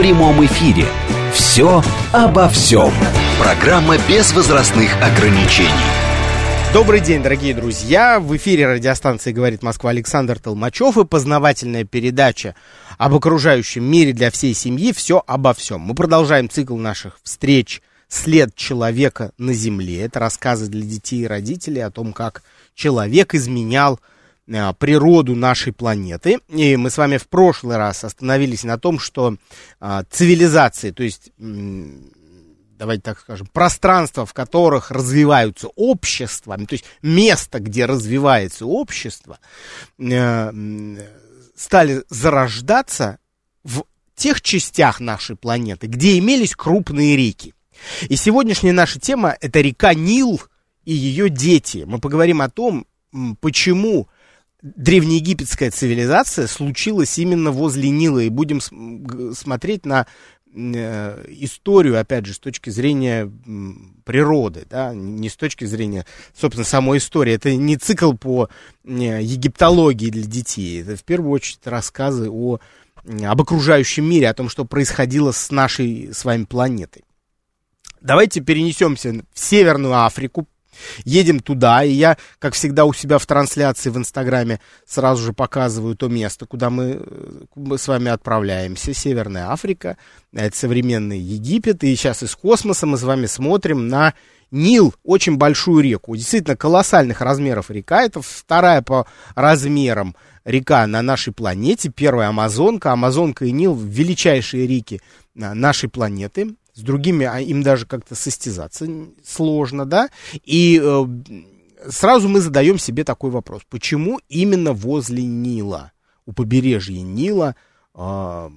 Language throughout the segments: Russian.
прямом эфире. «Все обо всем». Программа без возрастных ограничений. Добрый день, дорогие друзья! В эфире радиостанции «Говорит Москва» Александр Толмачев и познавательная передача об окружающем мире для всей семьи «Все обо всем». Мы продолжаем цикл наших встреч «След человека на Земле». Это рассказы для детей и родителей о том, как человек изменял природу нашей планеты. И мы с вами в прошлый раз остановились на том, что а, цивилизации, то есть давайте так скажем, пространства, в которых развиваются общества, то есть место, где развивается общество, э, стали зарождаться в тех частях нашей планеты, где имелись крупные реки. И сегодняшняя наша тема – это река Нил и ее дети. Мы поговорим о том, почему древнеегипетская цивилизация случилась именно возле Нила, и будем смотреть на Э, историю, опять же, с точки зрения природы, да, не с точки зрения, собственно, самой истории. Это не цикл по египтологии для детей, это в первую очередь рассказы о, об окружающем мире, о том, что происходило с нашей с вами планетой. Давайте перенесемся в Северную Африку, Едем туда, и я, как всегда, у себя в трансляции в Инстаграме сразу же показываю то место, куда мы, мы с вами отправляемся. Северная Африка, это современный Египет, и сейчас из космоса мы с вами смотрим на Нил, очень большую реку, действительно колоссальных размеров река, это вторая по размерам река на нашей планете, первая Амазонка, Амазонка и Нил величайшие реки нашей планеты, с другими а им даже как-то состязаться сложно, да, и э, сразу мы задаем себе такой вопрос, почему именно возле Нила, у побережья Нила э,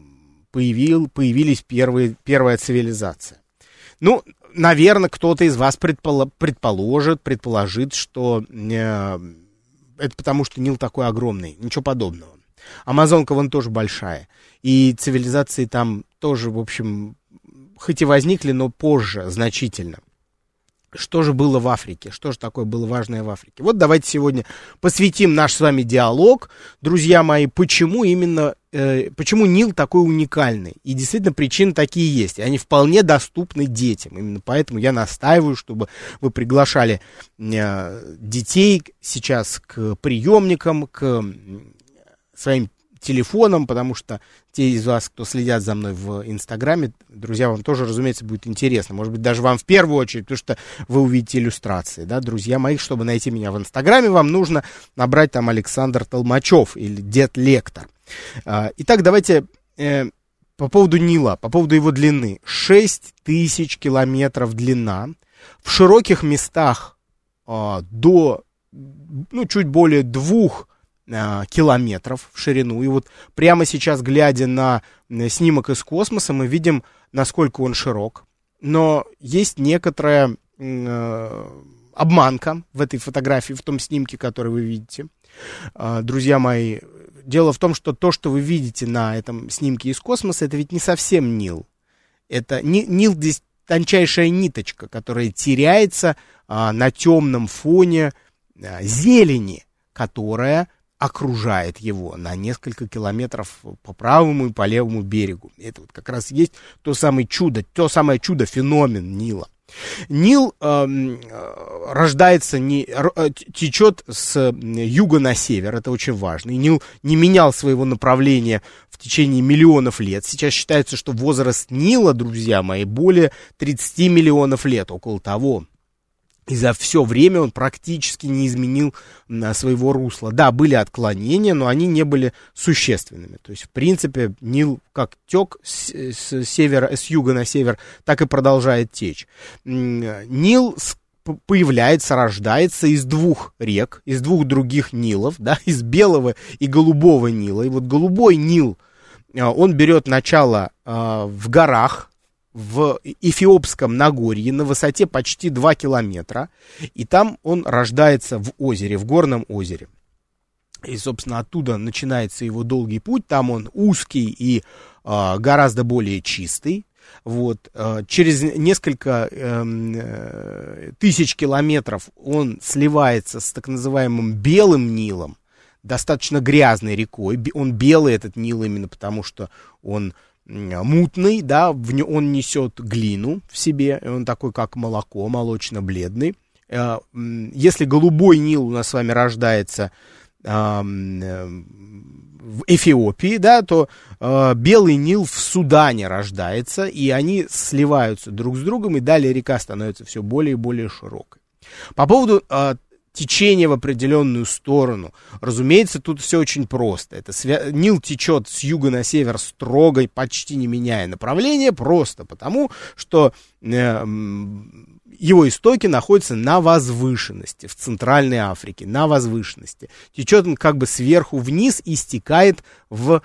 появил, появились первые, первая цивилизация? Ну, наверное, кто-то из вас предполо, предположит, предположит, что э, это потому, что Нил такой огромный, ничего подобного. Амазонка вон тоже большая, и цивилизации там тоже, в общем, хоть и возникли, но позже значительно. Что же было в Африке? Что же такое было важное в Африке? Вот давайте сегодня посвятим наш с вами диалог, друзья мои, почему именно, э, почему Нил такой уникальный. И действительно причины такие есть. И они вполне доступны детям. Именно поэтому я настаиваю, чтобы вы приглашали э, детей сейчас к приемникам, к своим телефоном, потому что те из вас, кто следят за мной в Инстаграме, друзья, вам тоже, разумеется, будет интересно. Может быть, даже вам в первую очередь, потому что вы увидите иллюстрации, да, друзья мои, чтобы найти меня в Инстаграме, вам нужно набрать там Александр Толмачев или Дед Лектор. А, итак, давайте э, по поводу Нила, по поводу его длины. 6 тысяч километров длина. В широких местах э, до, ну, чуть более двух километров в ширину. И вот прямо сейчас, глядя на снимок из космоса, мы видим, насколько он широк. Но есть некоторая э, обманка в этой фотографии, в том снимке, который вы видите. Э, друзья мои, дело в том, что то, что вы видите на этом снимке из космоса, это ведь не совсем Нил. Это Нил здесь тончайшая ниточка, которая теряется а, на темном фоне а, зелени, которая окружает его на несколько километров по правому и по левому берегу. Это вот как раз есть то самое чудо, то самое чудо-феномен Нила. Нил эм, э, рождается, не, э, течет с юга на север, это очень важно. И Нил не менял своего направления в течение миллионов лет. Сейчас считается, что возраст Нила, друзья мои, более 30 миллионов лет, около того. И за все время он практически не изменил своего русла. Да, были отклонения, но они не были существенными. То есть, в принципе, Нил как тек с, с севера, с юга на север, так и продолжает течь. Нил появляется, рождается из двух рек, из двух других Нилов, да, из белого и голубого Нила. И вот голубой Нил, а, он берет начало а, в горах, в Эфиопском Нагорье на высоте почти 2 километра. И там он рождается в озере, в горном озере. И, собственно, оттуда начинается его долгий путь. Там он узкий и э, гораздо более чистый. Вот, э, через несколько эм, э, тысяч километров он сливается с так называемым Белым Нилом, достаточно грязной рекой. Он белый, этот Нил, именно потому что он мутный, да, он несет глину в себе, он такой, как молоко, молочно-бледный. Э, если голубой Нил у нас с вами рождается в Эфиопии, да, то э, Белый Нил в Судане рождается, и они сливаются друг с другом, и далее река становится все более и более широкой. По поводу течение в определенную сторону. Разумеется, тут все очень просто. Это свя... Нил течет с юга на север строго, почти не меняя направление, просто потому, что э, его истоки находятся на возвышенности, в Центральной Африке, на возвышенности. Течет он как бы сверху вниз и стекает в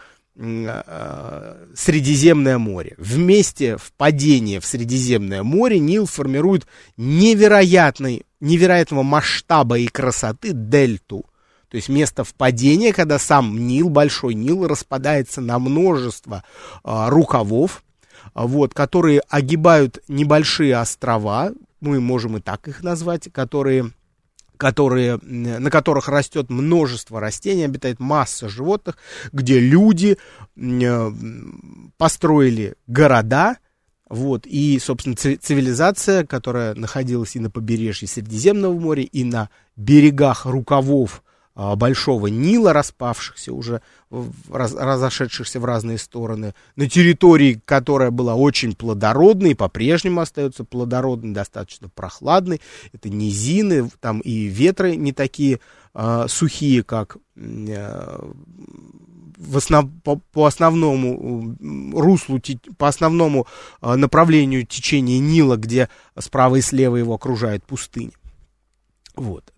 Средиземное море. Вместе впадения в Средиземное море Нил формирует невероятный невероятного масштаба и красоты дельту. То есть место впадения, когда сам Нил, большой Нил, распадается на множество а, рукавов, вот, которые огибают небольшие острова, мы можем и так их назвать, которые, которые, на которых растет множество растений, обитает масса животных, где люди э, построили города, вот, и, собственно, цивилизация, которая находилась и на побережье Средиземного моря, и на берегах рукавов Большого Нила, распавшихся уже, раз, разошедшихся в разные стороны, на территории, которая была очень плодородной, по-прежнему остается плодородной, достаточно прохладной. Это низины, там и ветры не такие а, сухие, как а, в основ, по, по основному руслу, по основному а, направлению течения Нила, где справа и слева его окружает пустыня. Вот.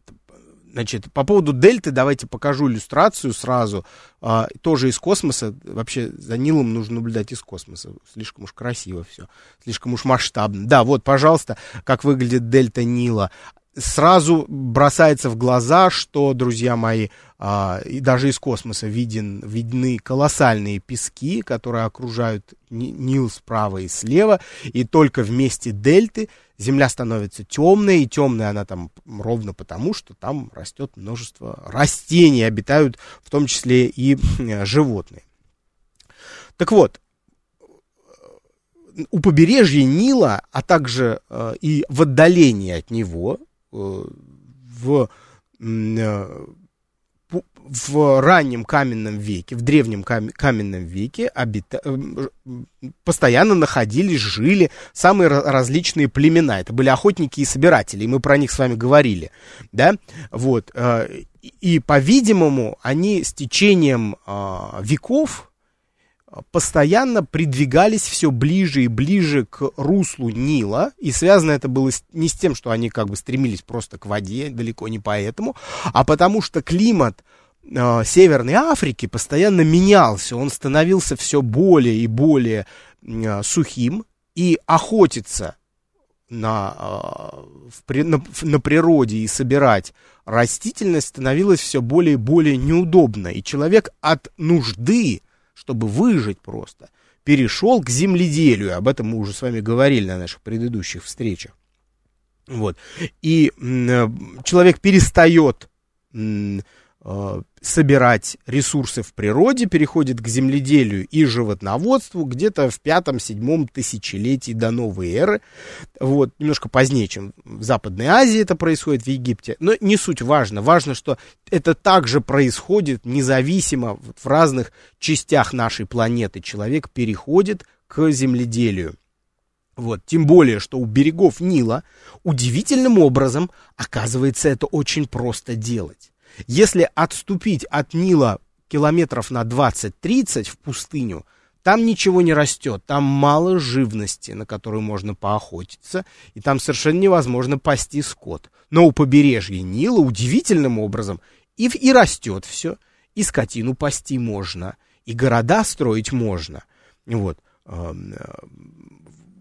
Значит, по поводу дельты давайте покажу иллюстрацию сразу. А, тоже из космоса. Вообще за Нилом нужно наблюдать из космоса. Слишком уж красиво все. Слишком уж масштабно. Да, вот, пожалуйста, как выглядит дельта Нила сразу бросается в глаза, что, друзья мои, а, и даже из космоса виден, видны колоссальные пески, которые окружают Нил справа и слева, и только вместе дельты Земля становится темной, и темная она там ровно потому, что там растет множество растений, обитают в том числе и э, животные. Так вот, у побережья Нила, а также э, и в отдалении от него, в, э, в раннем каменном веке, в древнем каменном веке обита... Э, постоянно находились, жили самые различные племена. Это были охотники и собиратели, и мы про них с вами говорили, да, вот. И, по-видимому, они с течением веков, постоянно придвигались все ближе и ближе к руслу Нила, и связано это было не с тем, что они как бы стремились просто к воде, далеко не поэтому, а потому что климат э, Северной Африки постоянно менялся, он становился все более и более э, сухим, и охотиться на, в, на, на природе и собирать растительность становилось все более и более неудобно, и человек от нужды чтобы выжить просто, перешел к земледелию. Об этом мы уже с вами говорили на наших предыдущих встречах. Вот. И э, человек перестает собирать ресурсы в природе, переходит к земледелию и животноводству где-то в пятом-седьмом тысячелетии до новой эры. Вот, немножко позднее, чем в Западной Азии это происходит, в Египте. Но не суть важно. Важно, что это также происходит независимо в разных частях нашей планеты. Человек переходит к земледелию. Вот, тем более, что у берегов Нила удивительным образом оказывается это очень просто делать. Если отступить от Нила километров на 20-30 в пустыню, там ничего не растет, там мало живности, на которую можно поохотиться, и там совершенно невозможно пасти скот. Но у побережья Нила удивительным образом и, и растет все, и скотину пасти можно, и города строить можно. Вот.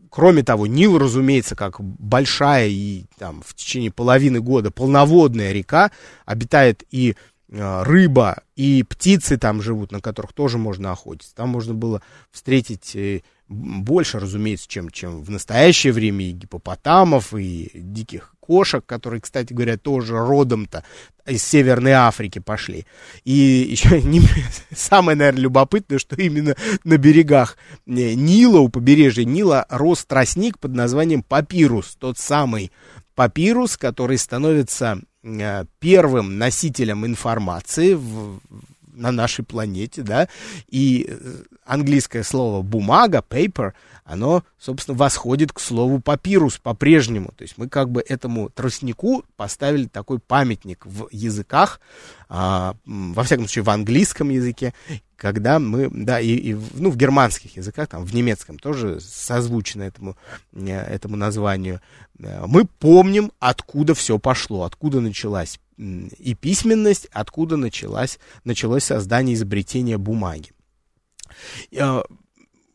Кроме того, Нил, разумеется, как большая и там в течение половины года полноводная река, обитает и э, рыба, и птицы там живут, на которых тоже можно охотиться. Там можно было встретить э, больше, разумеется, чем, чем в настоящее время и гипопотамов, и диких кошек, которые, кстати говоря, тоже родом-то из Северной Африки пошли. И еще не, самое, наверное, любопытное, что именно на берегах э, Нила, у побережья Нила, рос тростник под названием папирус. Тот самый папирус, который становится э, первым носителем информации в, на нашей планете, да, и э, английское слово бумага, paper, оно, собственно, восходит к слову папирус по-прежнему. То есть мы как бы этому тростнику поставили такой памятник в языках, а, во всяком случае в английском языке, когда мы, да, и, и ну, в германских языках, там, в немецком тоже созвучно этому, э, этому названию, э, мы помним, откуда все пошло, откуда началась и письменность, откуда началась, началось создание изобретения бумаги. Э,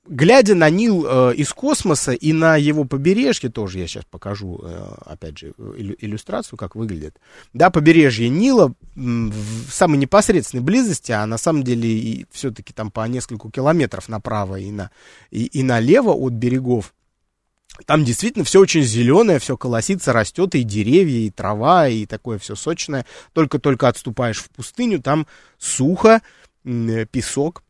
глядя на Нил э, из космоса и на его побережье, тоже я сейчас покажу, э, опять же, иллюстрацию, как выглядит. Да, побережье Нила в самой непосредственной близости, а на самом деле и все-таки там по несколько километров направо и, на, и, и налево от берегов. Там действительно все очень зеленое, все колосится, растет, и деревья, и трава, и такое все сочное. Только-только отступаешь в пустыню, там сухо, песок,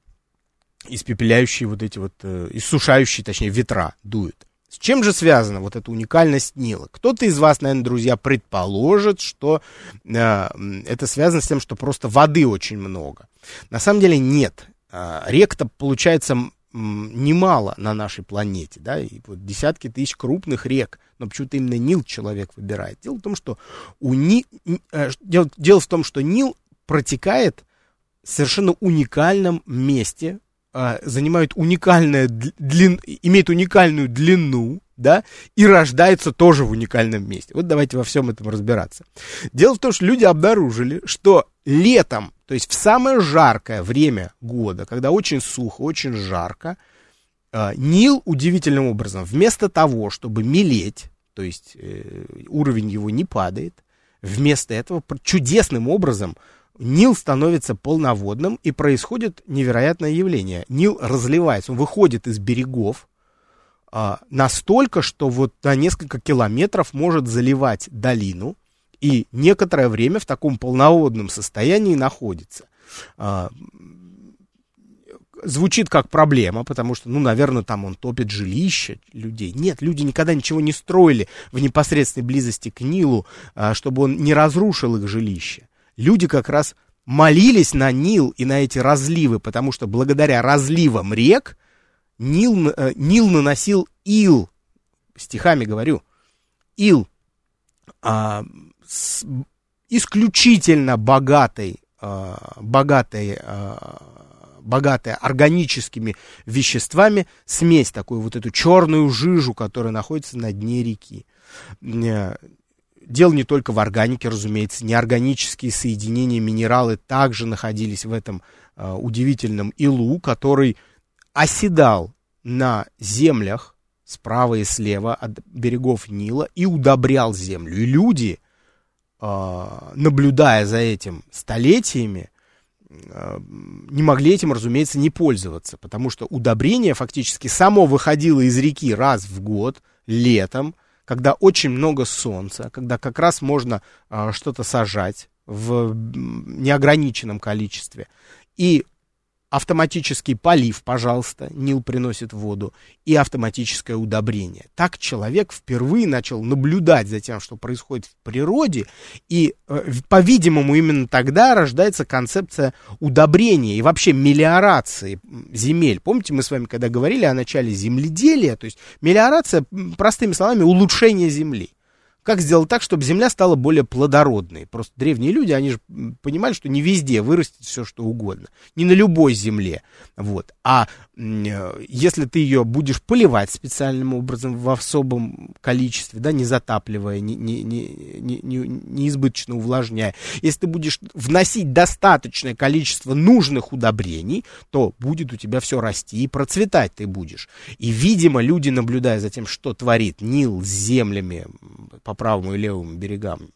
испепеляющие вот эти вот, э, иссушающие, точнее, ветра дуют. С чем же связана вот эта уникальность Нила? Кто-то из вас, наверное, друзья, предположит, что э, это связано с тем, что просто воды очень много. На самом деле нет. Э, рек-то получается немало на нашей планете, да, и вот десятки тысяч крупных рек, но почему-то именно Нил человек выбирает. Дело в том, что у Ни... Э, дело, дело в том, что Нил протекает в совершенно уникальном месте а, занимают уникальное длин, имеет уникальную длину, да, и рождается тоже в уникальном месте. Вот давайте во всем этом разбираться. Дело в том, что люди обнаружили, что летом, то есть в самое жаркое время года, когда очень сухо, очень жарко, а, Нил удивительным образом, вместо того, чтобы мелеть, то есть э, уровень его не падает, вместо этого чудесным образом Нил становится полноводным, и происходит невероятное явление. Нил разливается, он выходит из берегов а, настолько, что вот на несколько километров может заливать долину, и некоторое время в таком полноводном состоянии находится. А, звучит как проблема, потому что, ну, наверное, там он топит жилище людей. Нет, люди никогда ничего не строили в непосредственной близости к Нилу, а, чтобы он не разрушил их жилище люди как раз молились на Нил и на эти разливы, потому что благодаря разливам рек Нил, э, Нил наносил ил, стихами говорю, ил, а, исключительно богатой, а, богатой, а, богатой органическими веществами смесь, такую вот эту черную жижу, которая находится на дне реки. Э, Дело не только в органике, разумеется, неорганические соединения, минералы также находились в этом э, удивительном илу, который оседал на землях справа и слева от берегов Нила и удобрял землю. И люди, э, наблюдая за этим столетиями, э, не могли этим, разумеется, не пользоваться, потому что удобрение фактически само выходило из реки раз в год, летом, когда очень много солнца, когда как раз можно а, что-то сажать в неограниченном количестве. И автоматический полив, пожалуйста, Нил приносит воду, и автоматическое удобрение. Так человек впервые начал наблюдать за тем, что происходит в природе, и, э, по-видимому, именно тогда рождается концепция удобрения и вообще мелиорации земель. Помните, мы с вами когда говорили о начале земледелия, то есть мелиорация, простыми словами, улучшение земли. Как сделать так, чтобы земля стала более плодородной? Просто древние люди, они же понимали, что не везде вырастет все, что угодно. Не на любой земле. Вот. А э, если ты ее будешь поливать специальным образом в особом количестве, да, не затапливая, не, не, не, не, не, избыточно увлажняя, если ты будешь вносить достаточное количество нужных удобрений, то будет у тебя все расти и процветать ты будешь. И, видимо, люди, наблюдая за тем, что творит Нил с землями по правому и левому берегам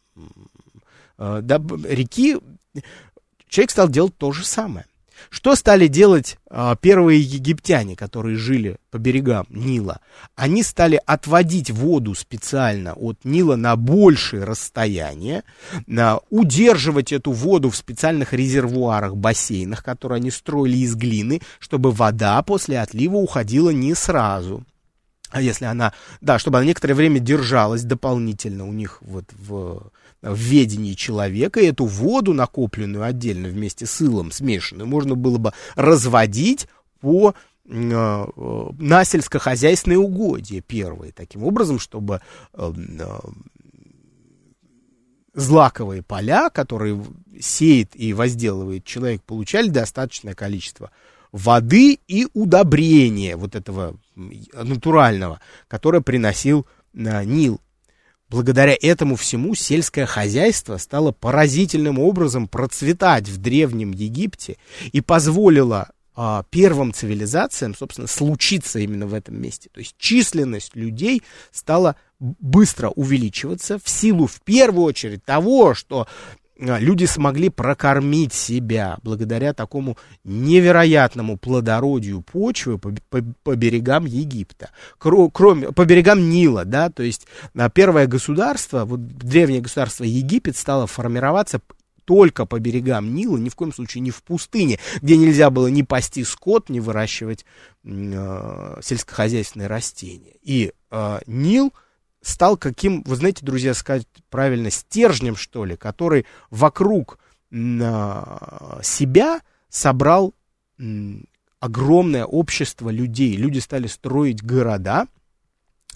э, реки, человек стал делать то же самое. Что стали делать а, первые египтяне, которые жили по берегам Нила? Они стали отводить воду специально от Нила на большее расстояние, удерживать эту воду в специальных резервуарах, бассейнах, которые они строили из глины, чтобы вода после отлива уходила не сразу. А если она, да, чтобы она некоторое время держалась дополнительно у них вот в в ведении человека, и эту воду, накопленную отдельно вместе с илом смешанную, можно было бы разводить по э, на сельскохозяйственные угодья первые, таким образом, чтобы э, э, злаковые поля, которые сеет и возделывает человек, получали достаточное количество воды и удобрения вот этого натурального, которое приносил Нил. Благодаря этому всему сельское хозяйство стало поразительным образом процветать в Древнем Египте и позволило а, первым цивилизациям, собственно, случиться именно в этом месте. То есть численность людей стала быстро увеличиваться в силу, в первую очередь, того, что а, люди смогли прокормить себя благодаря такому невероятному плодородию почвы по, по, по берегам Египта, кроме, по берегам Нила, да, то есть а, первое государство, вот древнее государство Египет стало формироваться только по берегам Нила, ни в коем случае не в пустыне, где нельзя было ни пасти скот, ни выращивать э, сельскохозяйственные растения. И э, Нил – стал каким, вы знаете, друзья, сказать правильно, стержнем, что ли, который вокруг себя собрал огромное общество людей. Люди стали строить города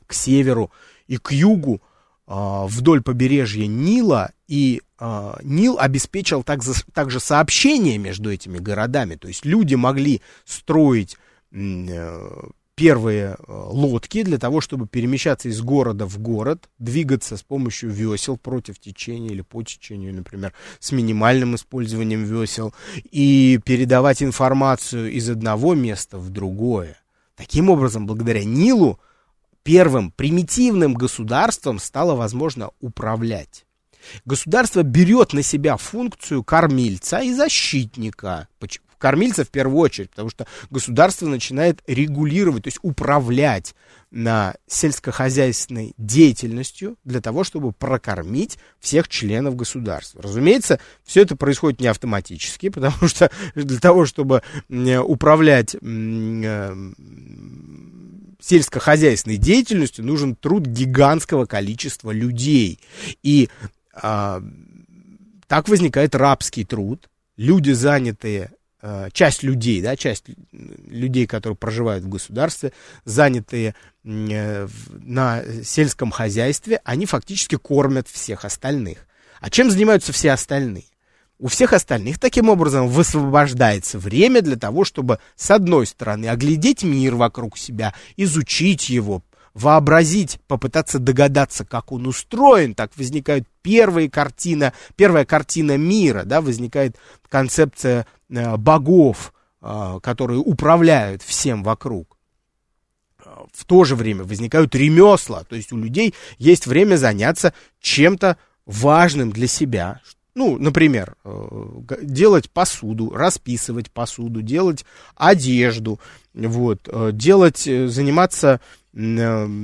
к северу и к югу а, вдоль побережья Нила, и а, Нил обеспечил также, также сообщение между этими городами. То есть люди могли строить э, первые э, лодки для того, чтобы перемещаться из города в город, двигаться с помощью весел против течения или по течению, например, с минимальным использованием весел, и передавать информацию из одного места в другое. Таким образом, благодаря Нилу, первым примитивным государством стало возможно управлять. Государство берет на себя функцию кормильца и защитника кормильца в первую очередь, потому что государство начинает регулировать, то есть управлять на сельскохозяйственной деятельностью для того, чтобы прокормить всех членов государства. Разумеется, все это происходит не автоматически, потому что для того, чтобы управлять э, сельскохозяйственной деятельностью, нужен труд гигантского количества людей. И а, так возникает рабский труд. Люди, занятые часть людей, да, часть людей, которые проживают в государстве, занятые э, на сельском хозяйстве, они фактически кормят всех остальных. А чем занимаются все остальные? У всех остальных таким образом высвобождается время для того, чтобы, с одной стороны, оглядеть мир вокруг себя, изучить его, вообразить, попытаться догадаться, как он устроен, так возникает первая картина, первая картина мира, да, возникает концепция э, богов, э, которые управляют всем вокруг. В то же время возникают ремесла, то есть у людей есть время заняться чем-то важным для себя, ну, например, э, делать посуду, расписывать посуду, делать одежду, вот, э, делать, э, заниматься, например,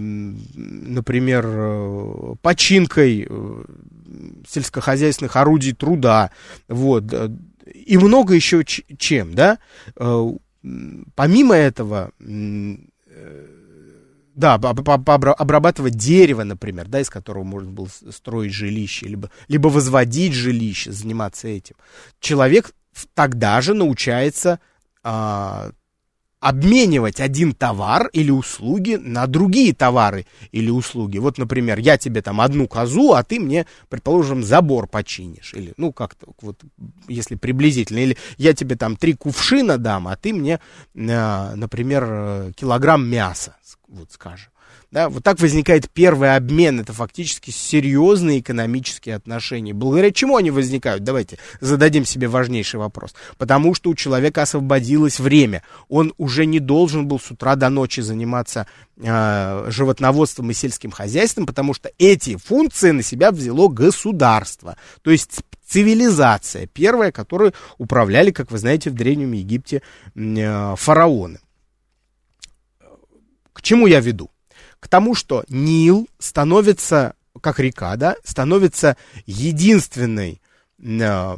починкой сельскохозяйственных орудий труда, вот, и много еще чем, да. Помимо этого, да, обрабатывать дерево, например, да, из которого можно было строить жилище, либо, либо возводить жилище, заниматься этим. Человек тогда же научается а, обменивать один товар или услуги на другие товары или услуги. Вот, например, я тебе там одну козу, а ты мне, предположим, забор починишь. Или, ну, как-то, вот, если приблизительно. Или я тебе там три кувшина дам, а ты мне, э, например, килограмм мяса, вот скажем. Да, вот так возникает первый обмен. Это фактически серьезные экономические отношения. Благодаря чему они возникают? Давайте зададим себе важнейший вопрос. Потому что у человека освободилось время. Он уже не должен был с утра до ночи заниматься э, животноводством и сельским хозяйством, потому что эти функции на себя взяло государство. То есть цивилизация первая, которую управляли, как вы знаете, в Древнем Египте э, фараоны. К чему я веду? К тому, что Нил становится, как река, да, становится единственной, э,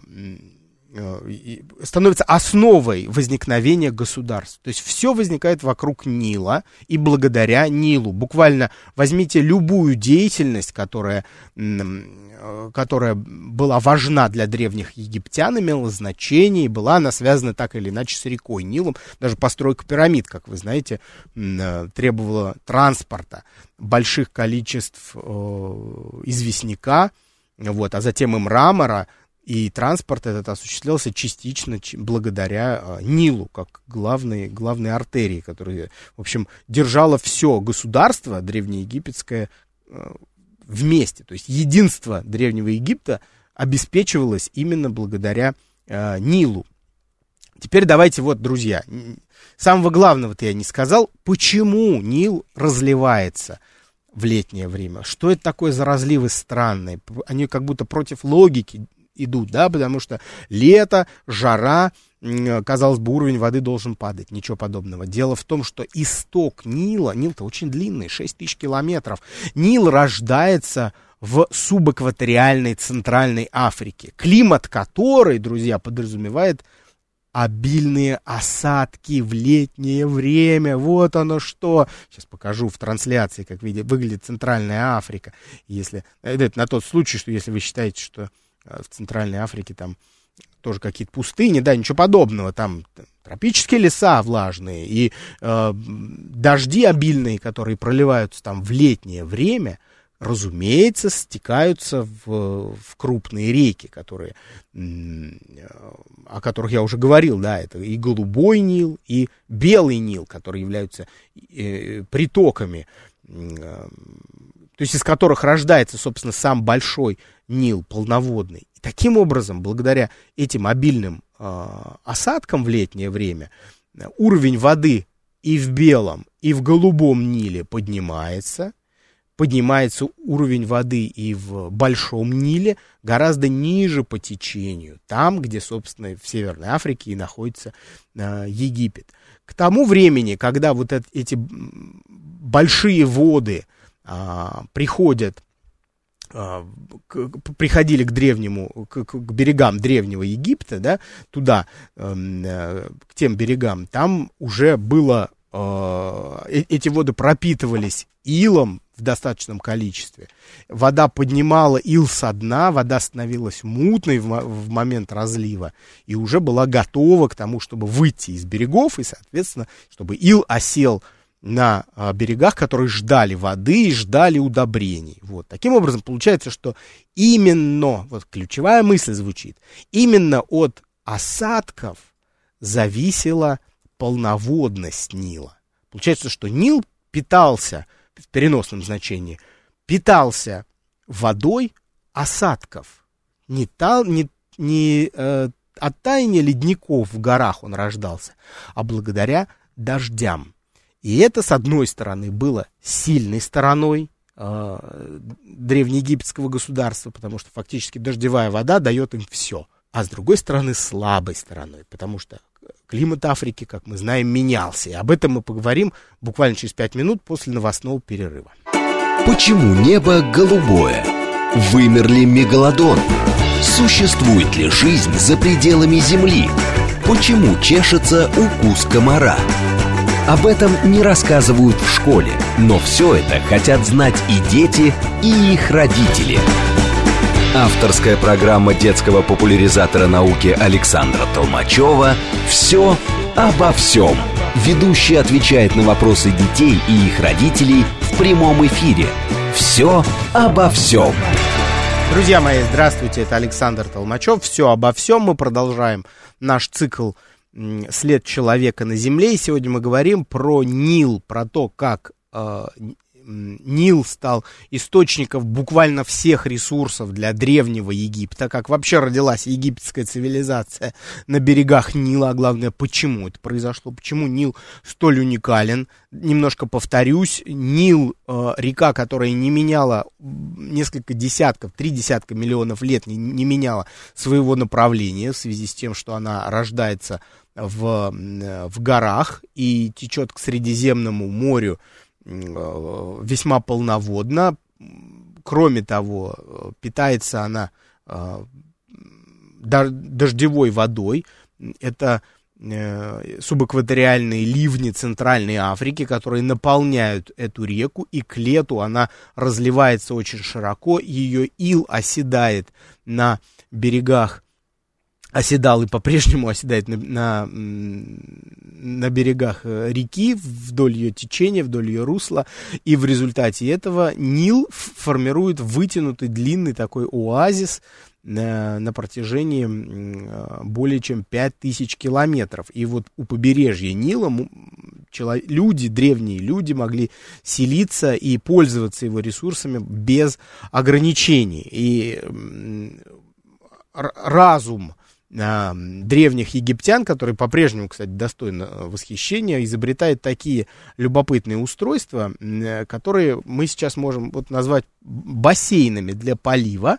становится основой возникновения государств. То есть все возникает вокруг Нила и благодаря Нилу. Буквально возьмите любую деятельность, которая Э, которая была важна для древних египтян, имела значение, и была она связана так или иначе с рекой Нилом. Даже постройка пирамид, как вы знаете, э, требовала транспорта, больших количеств э, известняка, вот, а затем и мрамора, и транспорт этот осуществлялся частично благодаря э, Нилу, как главной, главной артерии, которая, в общем, держала все государство древнеегипетское э, вместе. То есть единство Древнего Египта обеспечивалось именно благодаря э, Нилу. Теперь давайте вот, друзья, самого главного-то я не сказал, почему Нил разливается в летнее время. Что это такое за разливы странные? Они как будто против логики идут, да, потому что лето, жара, казалось бы, уровень воды должен падать. Ничего подобного. Дело в том, что исток Нила, Нил-то очень длинный, 6 тысяч километров, Нил рождается в субэкваториальной Центральной Африке, климат которой, друзья, подразумевает обильные осадки в летнее время. Вот оно что. Сейчас покажу в трансляции, как выглядит Центральная Африка. Если, это на тот случай, что если вы считаете, что э, в Центральной Африке там тоже какие-то пустыни, да, ничего подобного, там тропические леса влажные и э, дожди обильные, которые проливаются там в летнее время, разумеется, стекаются в, в крупные реки, которые, о которых я уже говорил, да, это и голубой Нил, и белый Нил, которые являются э, притоками, э, то есть из которых рождается, собственно, сам большой Нил полноводный. Таким образом, благодаря этим обильным э, осадкам в летнее время, уровень воды и в белом, и в голубом Ниле поднимается, поднимается уровень воды и в Большом Ниле гораздо ниже по течению, там, где, собственно, в Северной Африке и находится э, Египет. К тому времени, когда вот эти большие воды э, приходят а, приходили к древнему, к, к берегам древнего Египта, да, туда, эм, э, к тем берегам, там уже было, э, э, эти воды пропитывались илом в достаточном количестве. Вода поднимала ил со дна, вода становилась мутной в, в момент разлива и уже была готова к тому, чтобы выйти из берегов и, соответственно, чтобы ил осел на а, берегах, которые ждали воды и ждали удобрений. Вот. Таким образом, получается, что именно, вот ключевая мысль звучит, именно от осадков зависела полноводность Нила. Получается, что Нил питался, в переносном значении, питался водой осадков. Не, та, не, не э, от таяния ледников в горах он рождался, а благодаря дождям. И это, с одной стороны, было сильной стороной э, древнеегипетского государства, потому что фактически дождевая вода дает им все. А с другой стороны, слабой стороной, потому что климат Африки, как мы знаем, менялся. И об этом мы поговорим буквально через пять минут после новостного перерыва. Почему небо голубое? Вымер ли мегалодон? Существует ли жизнь за пределами Земли? Почему чешется укус комара? Об этом не рассказывают в школе, но все это хотят знать и дети, и их родители. Авторская программа детского популяризатора науки Александра Толмачева «Все обо всем». Ведущий отвечает на вопросы детей и их родителей в прямом эфире. Все обо всем. Друзья мои, здравствуйте, это Александр Толмачев. Все обо всем. Мы продолжаем наш цикл «След человека на Земле». И сегодня мы говорим про Нил, про то, как э, Нил стал источником буквально всех ресурсов для древнего Египта, как вообще родилась египетская цивилизация на берегах Нила, а главное, почему это произошло, почему Нил столь уникален. Немножко повторюсь, Нил, э, река, которая не меняла несколько десятков, три десятка миллионов лет, не, не меняла своего направления в связи с тем, что она рождается в, в горах и течет к Средиземному морю, Э, весьма полноводна. Кроме того, питается она э, дождевой водой. Это э, субэкваториальные ливни Центральной Африки, которые наполняют эту реку, и к лету она разливается очень широко, ее ил оседает на берегах оседал и по-прежнему оседает на, на, на берегах э, реки, вдоль ее течения, вдоль ее русла, и в результате этого Нил формирует вытянутый длинный такой оазис на, э, на протяжении э, более чем 5000 километров. И вот у побережья Нила люди, древние люди могли селиться и пользоваться его ресурсами без ограничений. И разум э, древних египтян, которые по-прежнему, кстати, достойны э, восхищения, изобретает такие любопытные устройства, э, которые мы сейчас можем вот назвать бассейнами для полива.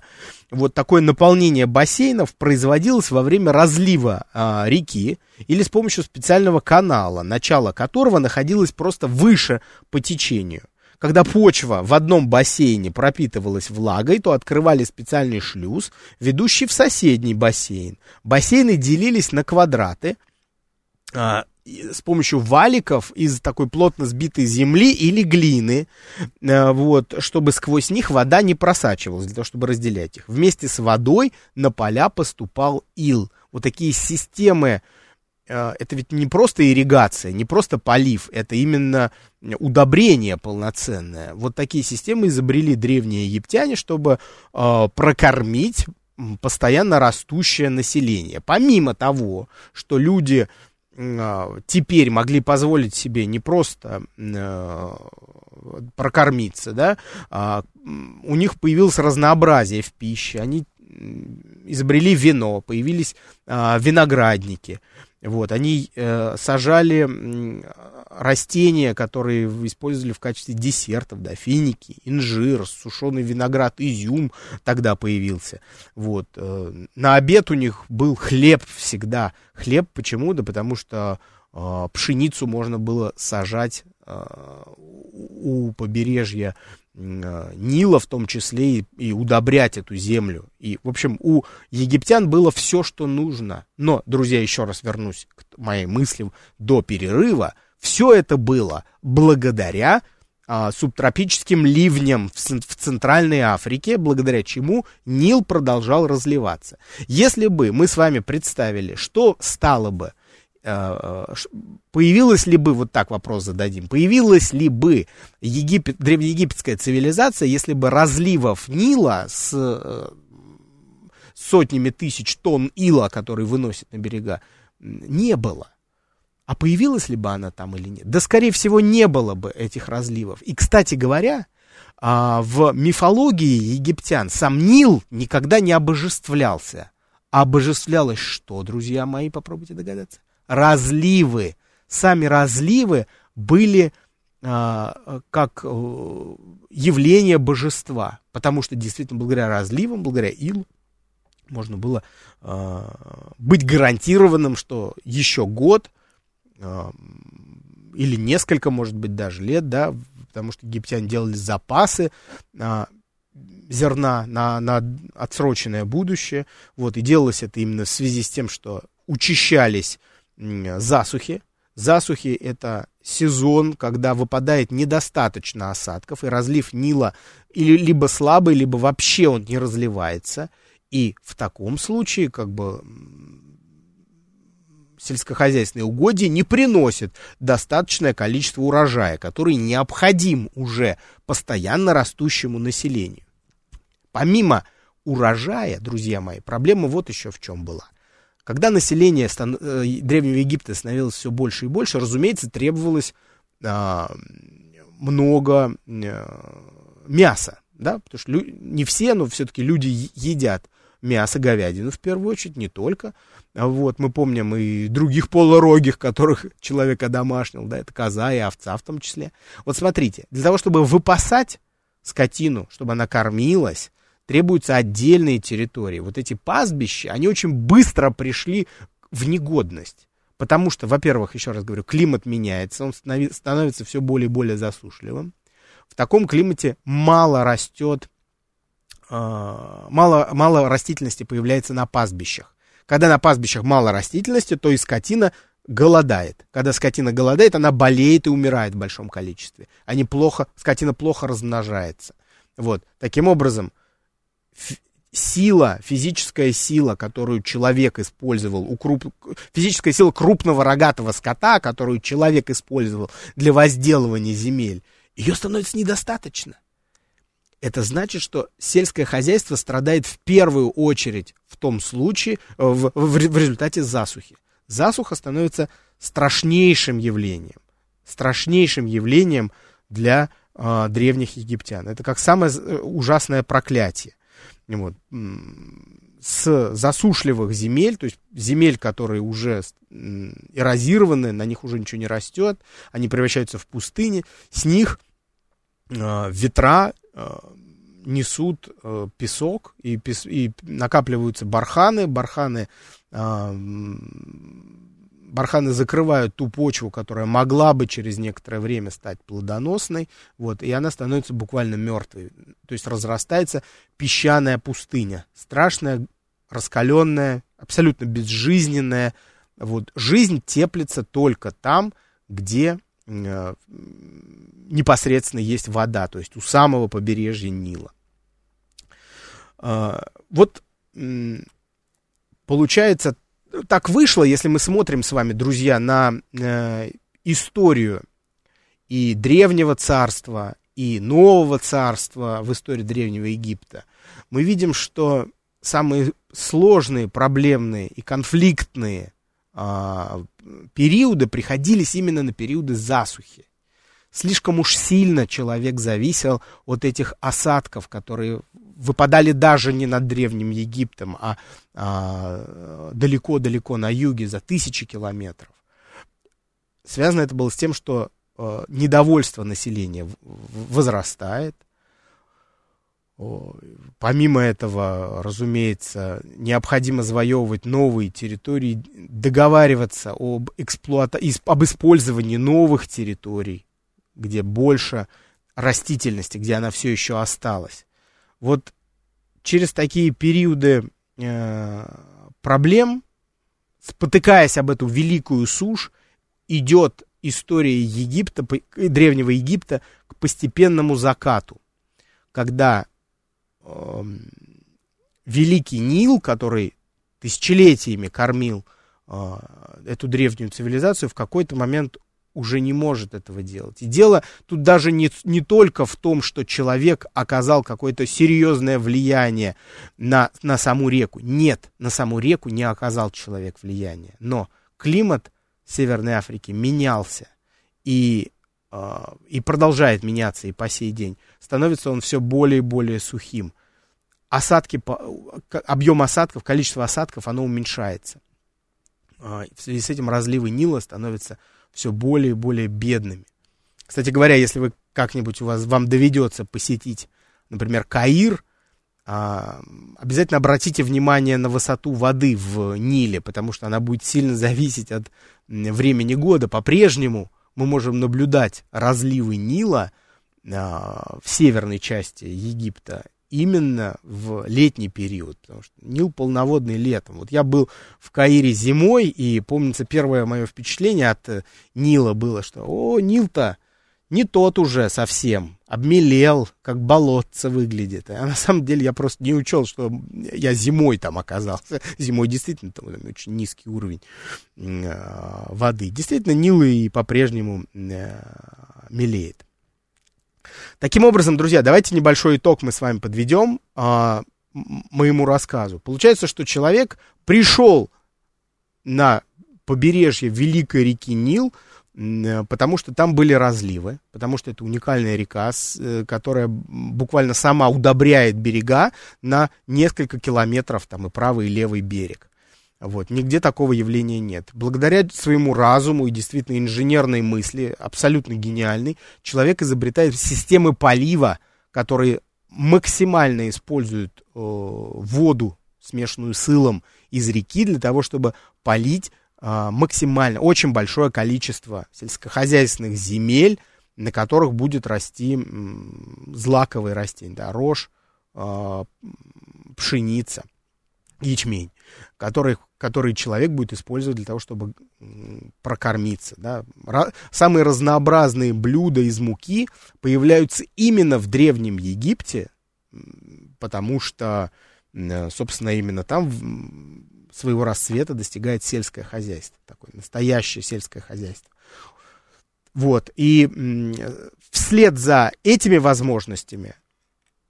Вот такое наполнение бассейнов производилось во время разлива э, реки или с помощью специального канала, начало которого находилось просто выше по течению. Когда почва в одном бассейне пропитывалась влагой, то открывали специальный шлюз, ведущий в соседний бассейн. Бассейны делились на квадраты а, с помощью валиков из такой плотно сбитой земли или глины, а, вот, чтобы сквозь них вода не просачивалась, для того, чтобы разделять их. Вместе с водой на поля поступал ил. Вот такие системы это ведь не просто ирригация, не просто полив, это именно удобрение полноценное. Вот такие системы изобрели древние египтяне, чтобы э, прокормить постоянно растущее население. Помимо того, что люди э, теперь могли позволить себе не просто э, прокормиться, да, а у них появилось разнообразие в пище, они изобрели вино, появились э, виноградники. Вот, они э, сажали растения, которые использовали в качестве десертов, да, финики, инжир, сушеный виноград, изюм тогда появился. Вот, э, на обед у них был хлеб всегда. Хлеб почему? Да потому что э, пшеницу можно было сажать э, у побережья Нила в том числе и, и удобрять эту землю. И, в общем, у египтян было все, что нужно. Но, друзья, еще раз вернусь к моей мысли до перерыва. Все это было благодаря а, субтропическим ливням в, в Центральной Африке, благодаря чему Нил продолжал разливаться. Если бы мы с вами представили, что стало бы появилась ли бы, вот так вопрос зададим, появилась ли бы Египет, древнеегипетская цивилизация, если бы разливов Нила с э, сотнями тысяч тонн ила, который выносит на берега, не было. А появилась ли бы она там или нет? Да, скорее всего, не было бы этих разливов. И, кстати говоря, а, в мифологии египтян сам Нил никогда не обожествлялся. А обожествлялось что, друзья мои, попробуйте догадаться? Разливы. Сами разливы были а, как э, явление божества, потому что действительно благодаря разливам, благодаря илу, можно было э, быть гарантированным, что еще год э, или несколько, может быть, даже лет, да, потому что египтяне делали запасы э, зерна на, на отсроченное будущее, вот, и делалось это именно в связи с тем, что учащались засухи. Засухи – это сезон, когда выпадает недостаточно осадков, и разлив Нила или либо слабый, либо вообще он не разливается. И в таком случае, как бы, сельскохозяйственные угодья не приносят достаточное количество урожая, который необходим уже постоянно растущему населению. Помимо урожая, друзья мои, проблема вот еще в чем была. Когда население стан- э, Древнего Египта становилось все больше и больше, разумеется, требовалось э, много э, мяса, да, потому что лю- не все, но все-таки люди едят мясо, говядину в первую очередь, не только. Вот, мы помним и других полурогих, которых человек одомашнил, да, это коза и овца в том числе. Вот смотрите, для того, чтобы выпасать скотину, чтобы она кормилась, требуются отдельные территории. Вот эти пастбища, они очень быстро пришли в негодность. Потому что, во-первых, еще раз говорю, климат меняется, он становится все более и более засушливым. В таком климате мало растет, а, мало, мало растительности появляется на пастбищах. Когда на пастбищах мало растительности, то и скотина голодает. Когда скотина голодает, она болеет и умирает в большом количестве. Они плохо, скотина плохо размножается. Вот. Таким образом, сила, физическая сила, которую человек использовал, у круп... физическая сила крупного рогатого скота, которую человек использовал для возделывания земель, ее становится недостаточно. Это значит, что сельское хозяйство страдает в первую очередь в том случае, в, в, в результате засухи. Засуха становится страшнейшим явлением, страшнейшим явлением для э, древних египтян. Это как самое э, ужасное проклятие. Вот. С засушливых земель, то есть земель, которые уже эрозированы, на них уже ничего не растет, они превращаются в пустыни, с них э, ветра э, несут э, песок и, пес, и накапливаются барханы, барханы э, барханы закрывают ту почву, которая могла бы через некоторое время стать плодоносной, вот, и она становится буквально мертвой. То есть разрастается песчаная пустыня, страшная, раскаленная, абсолютно безжизненная. Вот, жизнь теплится только там, где э, непосредственно есть вода, то есть у самого побережья Нила. Э, вот получается так вышло, если мы смотрим с вами, друзья, на э, историю и древнего царства, и нового царства в истории древнего Египта, мы видим, что самые сложные, проблемные и конфликтные э, периоды приходились именно на периоды засухи. Слишком уж сильно человек зависел от этих осадков, которые выпадали даже не над Древним Египтом, а, а далеко-далеко на юге, за тысячи километров. Связано это было с тем, что э, недовольство населения возрастает. Помимо этого, разумеется, необходимо завоевывать новые территории, договариваться об, эксплуата... об использовании новых территорий, где больше растительности, где она все еще осталась вот через такие периоды э, проблем, спотыкаясь об эту великую сушь, идет история Египта, древнего Египта к постепенному закату, когда э, великий Нил, который тысячелетиями кормил э, эту древнюю цивилизацию, в какой-то момент уже не может этого делать. И дело тут даже не, не только в том, что человек оказал какое-то серьезное влияние на, на саму реку. Нет, на саму реку не оказал человек влияния. Но климат Северной Африки менялся и, э, и продолжает меняться и по сей день. Становится он все более и более сухим. Осадки, объем осадков, количество осадков, оно уменьшается. Э, в связи с этим разливы Нила становятся все более и более бедными. Кстати говоря, если вы как-нибудь у вас, вам доведется посетить, например, Каир, а, обязательно обратите внимание на высоту воды в Ниле, потому что она будет сильно зависеть от времени года. По-прежнему мы можем наблюдать разливы Нила а, в северной части Египта именно в летний период, потому что Нил полноводный летом. Вот я был в Каире зимой, и помнится, первое мое впечатление от э, Нила было, что, о, Нил-то, не тот уже совсем, обмелел, как болотце выглядит. А на самом деле я просто не учел, что я зимой там оказался. Зимой действительно там очень низкий уровень э, воды. Действительно, Нил и по-прежнему э, мелеет. Таким образом, друзья, давайте небольшой итог мы с вами подведем э, моему рассказу. Получается, что человек пришел на побережье великой реки Нил, э, потому что там были разливы, потому что это уникальная река, э, которая буквально сама удобряет берега на несколько километров, там и правый, и левый берег. Вот, нигде такого явления нет. Благодаря своему разуму и действительно инженерной мысли, абсолютно гениальной, человек изобретает системы полива, которые максимально используют э, воду, смешанную с илом, из реки для того, чтобы полить э, максимально, очень большое количество сельскохозяйственных земель, на которых будет расти м, злаковые растения, да, рожь, э, пшеница, ячмень, который, который человек будет использовать для того, чтобы прокормиться. Да. Самые разнообразные блюда из муки появляются именно в Древнем Египте, потому что Э, собственно, именно там своего расцвета достигает сельское хозяйство, такое настоящее сельское хозяйство. Вот, и вслед за этими возможностями,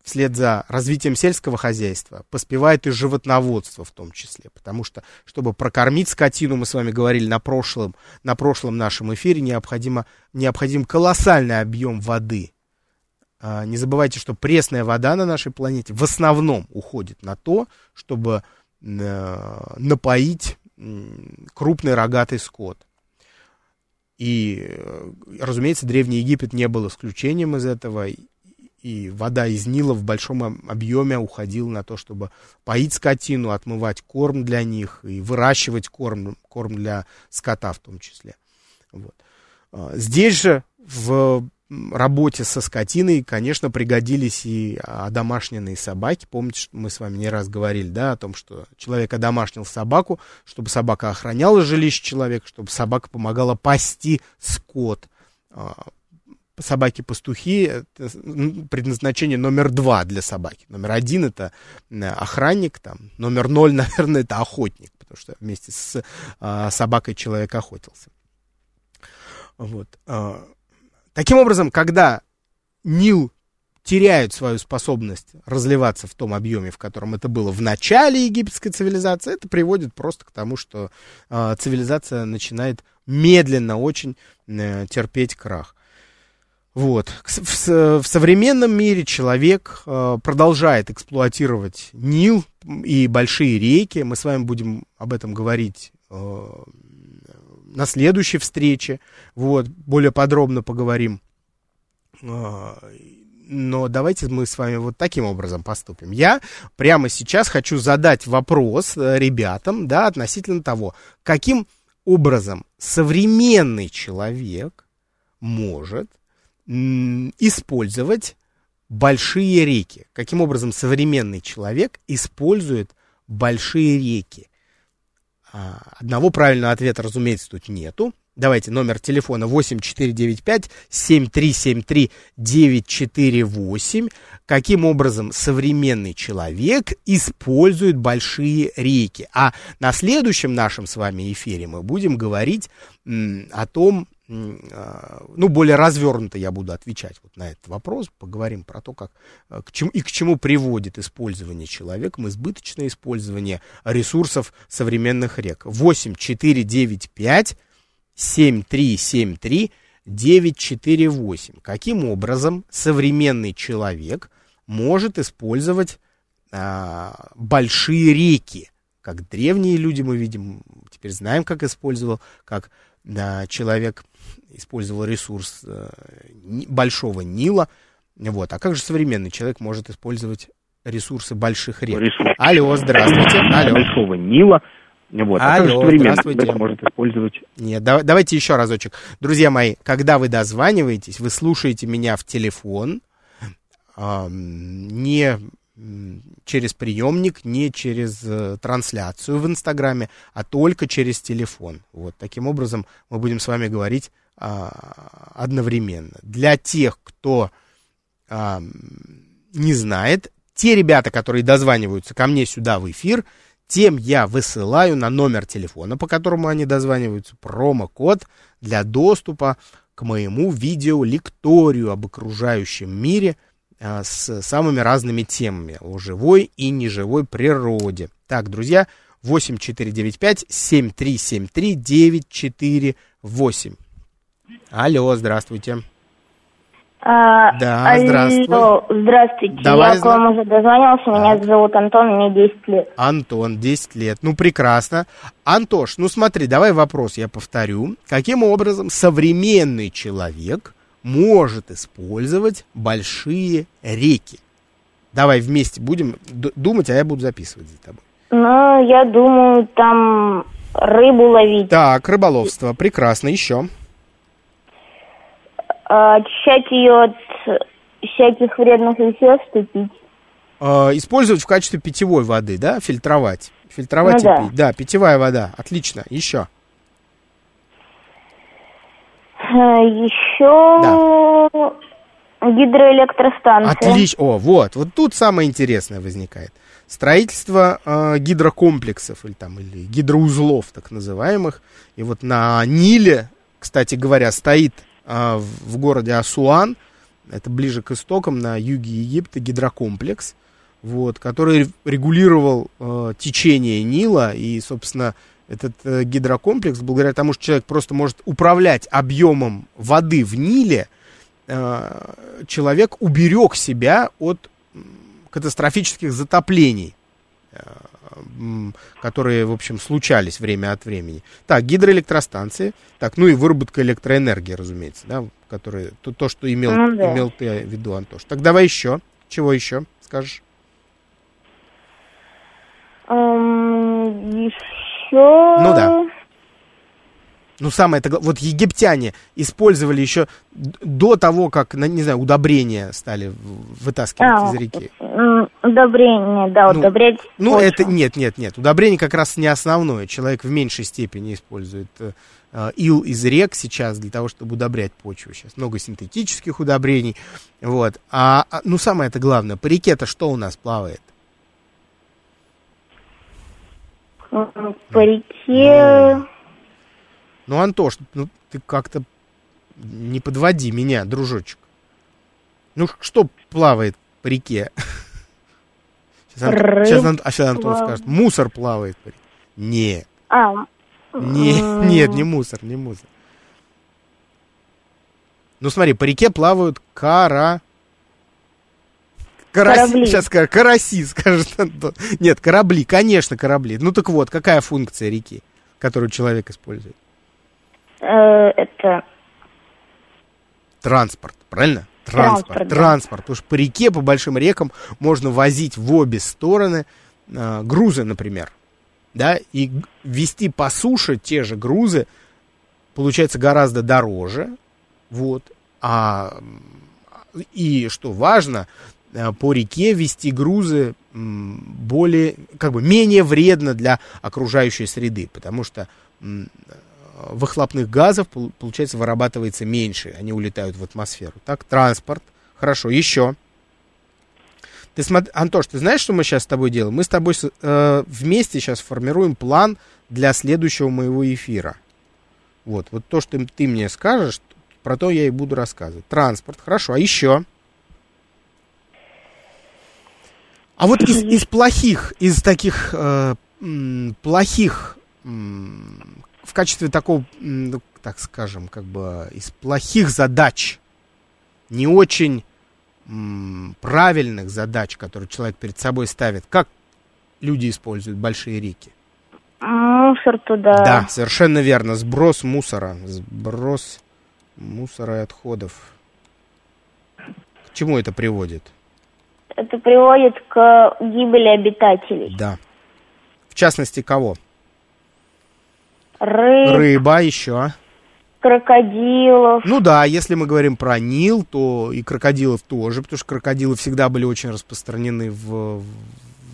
вслед за развитием сельского хозяйства, поспевает и животноводство в том числе, потому что, чтобы прокормить скотину, мы с вами говорили на прошлом, на прошлом нашем эфире, необходимо, необходим колоссальный объем воды, а, не забывайте, что пресная вода на нашей планете в основном уходит на то, чтобы э, напоить крупный рогатый скот. И, э, разумеется, Древний Египет не был исключением из этого, и вода из Нила в большом объеме уходила на то, чтобы поить скотину, отмывать корм для них и выращивать корм, корм для скота в том числе. Вот. А, здесь же в работе со скотиной, конечно, пригодились и одомашненные собаки. Помните, что мы с вами не раз говорили, да, о том, что человек одомашнил собаку, чтобы собака охраняла жилище человека, чтобы собака помогала пасти скот. Собаки-пастухи предназначение номер два для собаки. Номер один это охранник, там, номер ноль, наверное, это охотник, потому что вместе с а, собакой человек охотился. Вот. А, Таким образом, когда Нил теряет свою способность разливаться в том объеме, в котором это было в начале египетской цивилизации, это приводит просто к тому, что э, цивилизация начинает медленно очень э, терпеть крах. Вот. В, современном мире человек э, продолжает эксплуатировать Нил и большие реки. Мы с вами будем об этом говорить э, на следующей встрече, вот, более подробно поговорим. А, но давайте мы с вами вот таким образом поступим. Я прямо сейчас хочу задать вопрос э, ребятам, да, относительно того, каким образом современный человек может использовать большие реки. Каким образом современный человек использует большие реки. А, одного правильного ответа, разумеется, тут нету. Давайте номер телефона 8495-7373-948. Каким образом современный человек использует большие реки? А на следующем нашем с вами эфире мы будем говорить о том, ну, более развернуто я буду отвечать вот на этот вопрос. Поговорим про то, как, а, к чему, и к чему приводит использование человеком, избыточное использование ресурсов современных рек. 8 4 9 5 7 3 7 3 9 4 8. Каким образом современный человек может использовать а, большие реки? Как древние люди мы видим, теперь знаем, как использовал, как да, человек использовал ресурс э, большого Нила. Вот. А как же современный человек может использовать ресурсы больших рек? Ресурсы. Алло, здравствуйте. Алло. Большого Нила. Вот. А Алло, человек может использовать? Нет, да, давайте еще разочек. Друзья мои, когда вы дозваниваетесь, вы слушаете меня в телефон, э, не через приемник, не через э, трансляцию в Инстаграме, а только через телефон. Вот таким образом мы будем с вами говорить а, одновременно. Для тех, кто а, не знает, те ребята, которые дозваниваются ко мне сюда в эфир, тем я высылаю на номер телефона, по которому они дозваниваются, промокод для доступа к моему видеолекторию об окружающем мире с самыми разными темами о живой и неживой природе. Так, друзья, 8495-7373-948. Алло, здравствуйте. А, да, здравствуй. Алло, здравствуйте. Давай, Я к вам уже дозвонился. Меня а. зовут Антон, мне 10 лет. Антон, 10 лет. Ну, прекрасно. Антош, ну смотри, давай вопрос я повторю. Каким образом современный человек может использовать большие реки? Давай вместе будем думать, а я буду записывать за тобой. Ну, я думаю, там рыбу ловить. Так, рыболовство. Прекрасно. Еще? А, очищать ее от всяких вредных веществ и пить. А, использовать в качестве питьевой воды, да? Фильтровать. Фильтровать ну, и да. пить. Да, питьевая вода. Отлично. Еще. Еще да. гидроэлектростанция. Отлично. О, вот. Вот тут самое интересное возникает. Строительство э, гидрокомплексов или там или гидроузлов так называемых. И вот на Ниле, кстати говоря, стоит а, в городе Асуан, это ближе к истокам, на юге Египта, гидрокомплекс, вот, который регулировал э, течение Нила, и, собственно, этот э, гидрокомплекс, благодаря тому, что человек просто может управлять объемом воды в Ниле, э, человек уберег себя от катастрофических затоплений которые, в общем, случались время от времени. Так, гидроэлектростанции, так, ну и выработка электроэнергии, разумеется, да, которые, то, то что имел, ну, да. имел ты в виду, Антош. Так давай еще, чего еще скажешь? Um, еще... Ну да. Ну, самое это, вот египтяне использовали еще до того, как, не знаю, удобрения стали вытаскивать а, из реки. Удобрения, да, ну, удобрять. Ну, почву. это нет, нет, нет. Удобрение как раз не основное. Человек в меньшей степени использует э, ил из рек сейчас для того, чтобы удобрять почву. Сейчас много синтетических удобрений. Вот. А, а ну, самое это главное, по реке-то что у нас плавает? По реке... Ну, ну, Антош, ну ты как-то не подводи меня, дружочек. Ну, что плавает по реке? Сейчас, Ан... сейчас, Ан... а сейчас Антон скажет, мусор плавает по реке. Нет. А. Не, нет, не мусор, не мусор. Ну, смотри, по реке плавают кара... Караси, корабли. Сейчас скажу, караси, скажет Антон. Нет, корабли, конечно, корабли. Ну так вот, какая функция реки, которую человек использует? Э, это... Транспорт, правильно? Транспорт, транспорт, да. транспорт. Потому что по реке, по большим рекам можно возить в обе стороны э, грузы, например. Да, и вести по суше те же грузы получается гораздо дороже. Вот. А, и что важно, по реке вести грузы более, как бы менее вредно для окружающей среды, потому что выхлопных газов, получается, вырабатывается меньше, они улетают в атмосферу. Так, транспорт. Хорошо, еще. Ты смотри, Антош, ты знаешь, что мы сейчас с тобой делаем? Мы с тобой э, вместе сейчас формируем план для следующего моего эфира. Вот, вот то, что ты мне скажешь, про то я и буду рассказывать. Транспорт, хорошо, а еще? А вот из, из плохих, из таких э, плохих в качестве такого, ну, так скажем, как бы из плохих задач, не очень м, правильных задач, которые человек перед собой ставит, как люди используют большие реки? Мусор туда. Да, совершенно верно. Сброс мусора. Сброс мусора и отходов. К чему это приводит? Это приводит к гибели обитателей. Да. В частности, кого? Рыб. Рыба еще. крокодилов. Ну да, если мы говорим про Нил, то и крокодилов тоже, потому что крокодилы всегда были очень распространены в,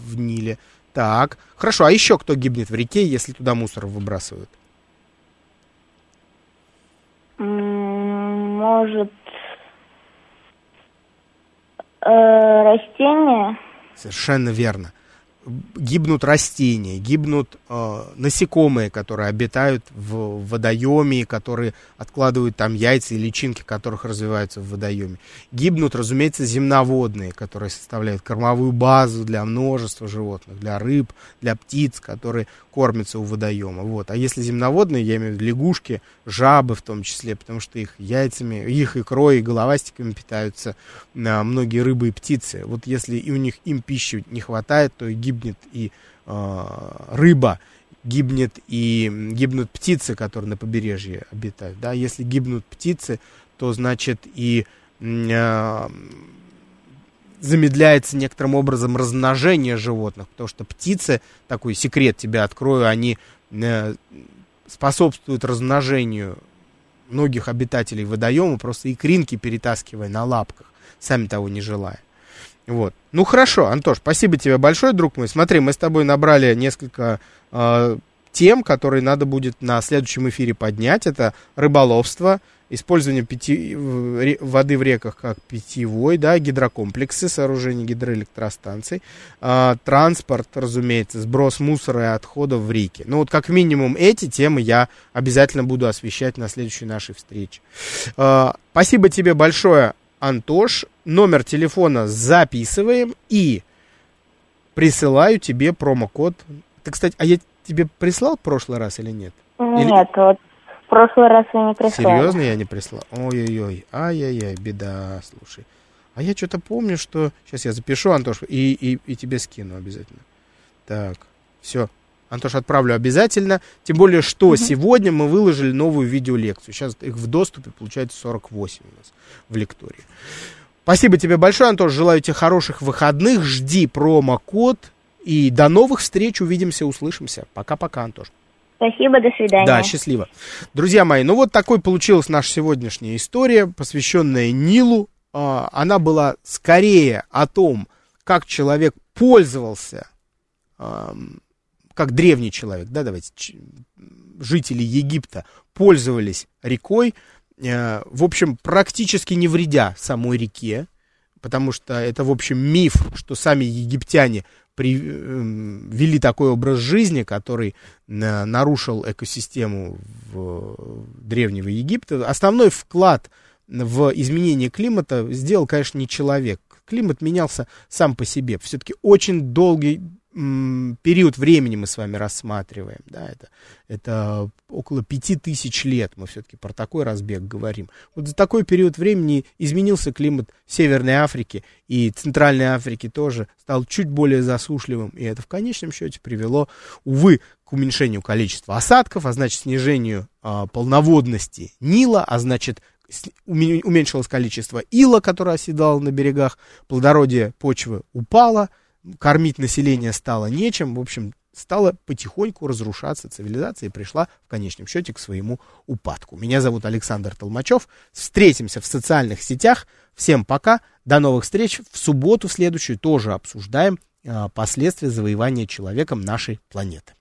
в Ниле. Так, хорошо, а еще кто гибнет в реке, если туда мусор выбрасывают? Может, растения? Совершенно верно гибнут растения, гибнут э, насекомые, которые обитают в водоеме, которые откладывают там яйца и личинки, которых развиваются в водоеме. Гибнут, разумеется, земноводные, которые составляют кормовую базу для множества животных, для рыб, для птиц, которые кормятся у водоема. Вот. А если земноводные, я имею в виду лягушки, жабы в том числе, потому что их яйцами, их икрой и головастиками питаются а, многие рыбы и птицы. Вот если и у них им пищи не хватает, то и гибнет и э, рыба, гибнет и гибнут птицы, которые на побережье обитают. Да? Если гибнут птицы, то значит и э, замедляется некоторым образом размножение животных, потому что птицы, такой секрет тебе открою, они э, способствуют размножению многих обитателей водоема, просто икринки перетаскивая на лапках, сами того не желая. Вот. Ну хорошо, Антош, спасибо тебе большое, друг мой. Смотри, мы с тобой набрали несколько э, тем, которые надо будет на следующем эфире поднять. Это рыболовство, использование пяти, воды в реках как питьевой, да, гидрокомплексы, сооружение гидроэлектростанций, э, транспорт, разумеется, сброс мусора и отходов в реки. Ну вот как минимум эти темы я обязательно буду освещать на следующей нашей встрече. Э, спасибо тебе большое, Антош. Номер телефона записываем и присылаю тебе промокод. Ты, кстати, а я тебе прислал в прошлый раз или нет? Нет, или... вот в прошлый раз я не прислал. Серьезно я не прислал? Ой-ой-ой, ай-яй-яй, беда, слушай. А я что-то помню, что... Сейчас я запишу, Антош, и, и, и тебе скину обязательно. Так, все. Антош, отправлю обязательно. Тем более, что угу. сегодня мы выложили новую видеолекцию. Сейчас их в доступе получается 48 у нас в лектории. Спасибо тебе большое, Антош. Желаю тебе хороших выходных. Жди промокод. И до новых встреч. Увидимся, услышимся. Пока-пока, Антош. Спасибо, до свидания. Да, счастливо. Друзья мои, ну вот такой получилась наша сегодняшняя история, посвященная Нилу. А, она была скорее о том, как человек пользовался как древний человек, да, давайте, жители Египта пользовались рекой, э, в общем, практически не вредя самой реке, потому что это, в общем, миф, что сами египтяне вели такой образ жизни, который э, нарушил экосистему в древнего Египта. Основной вклад в изменение климата сделал, конечно, не человек. Климат менялся сам по себе. Все-таки очень долгий, период времени мы с вами рассматриваем, да, это, это около пяти тысяч лет, мы все-таки про такой разбег говорим. Вот за такой период времени изменился климат Северной Африки и Центральной Африки тоже, стал чуть более засушливым, и это в конечном счете привело, увы, к уменьшению количества осадков, а значит снижению а, полноводности Нила, а значит уменьшилось количество ила, которое оседало на берегах, плодородие почвы упало, кормить население стало нечем, в общем, стала потихоньку разрушаться цивилизация и пришла в конечном счете к своему упадку. Меня зовут Александр Толмачев. Встретимся в социальных сетях. Всем пока. До новых встреч. В субботу следующую тоже обсуждаем а, последствия завоевания человеком нашей планеты.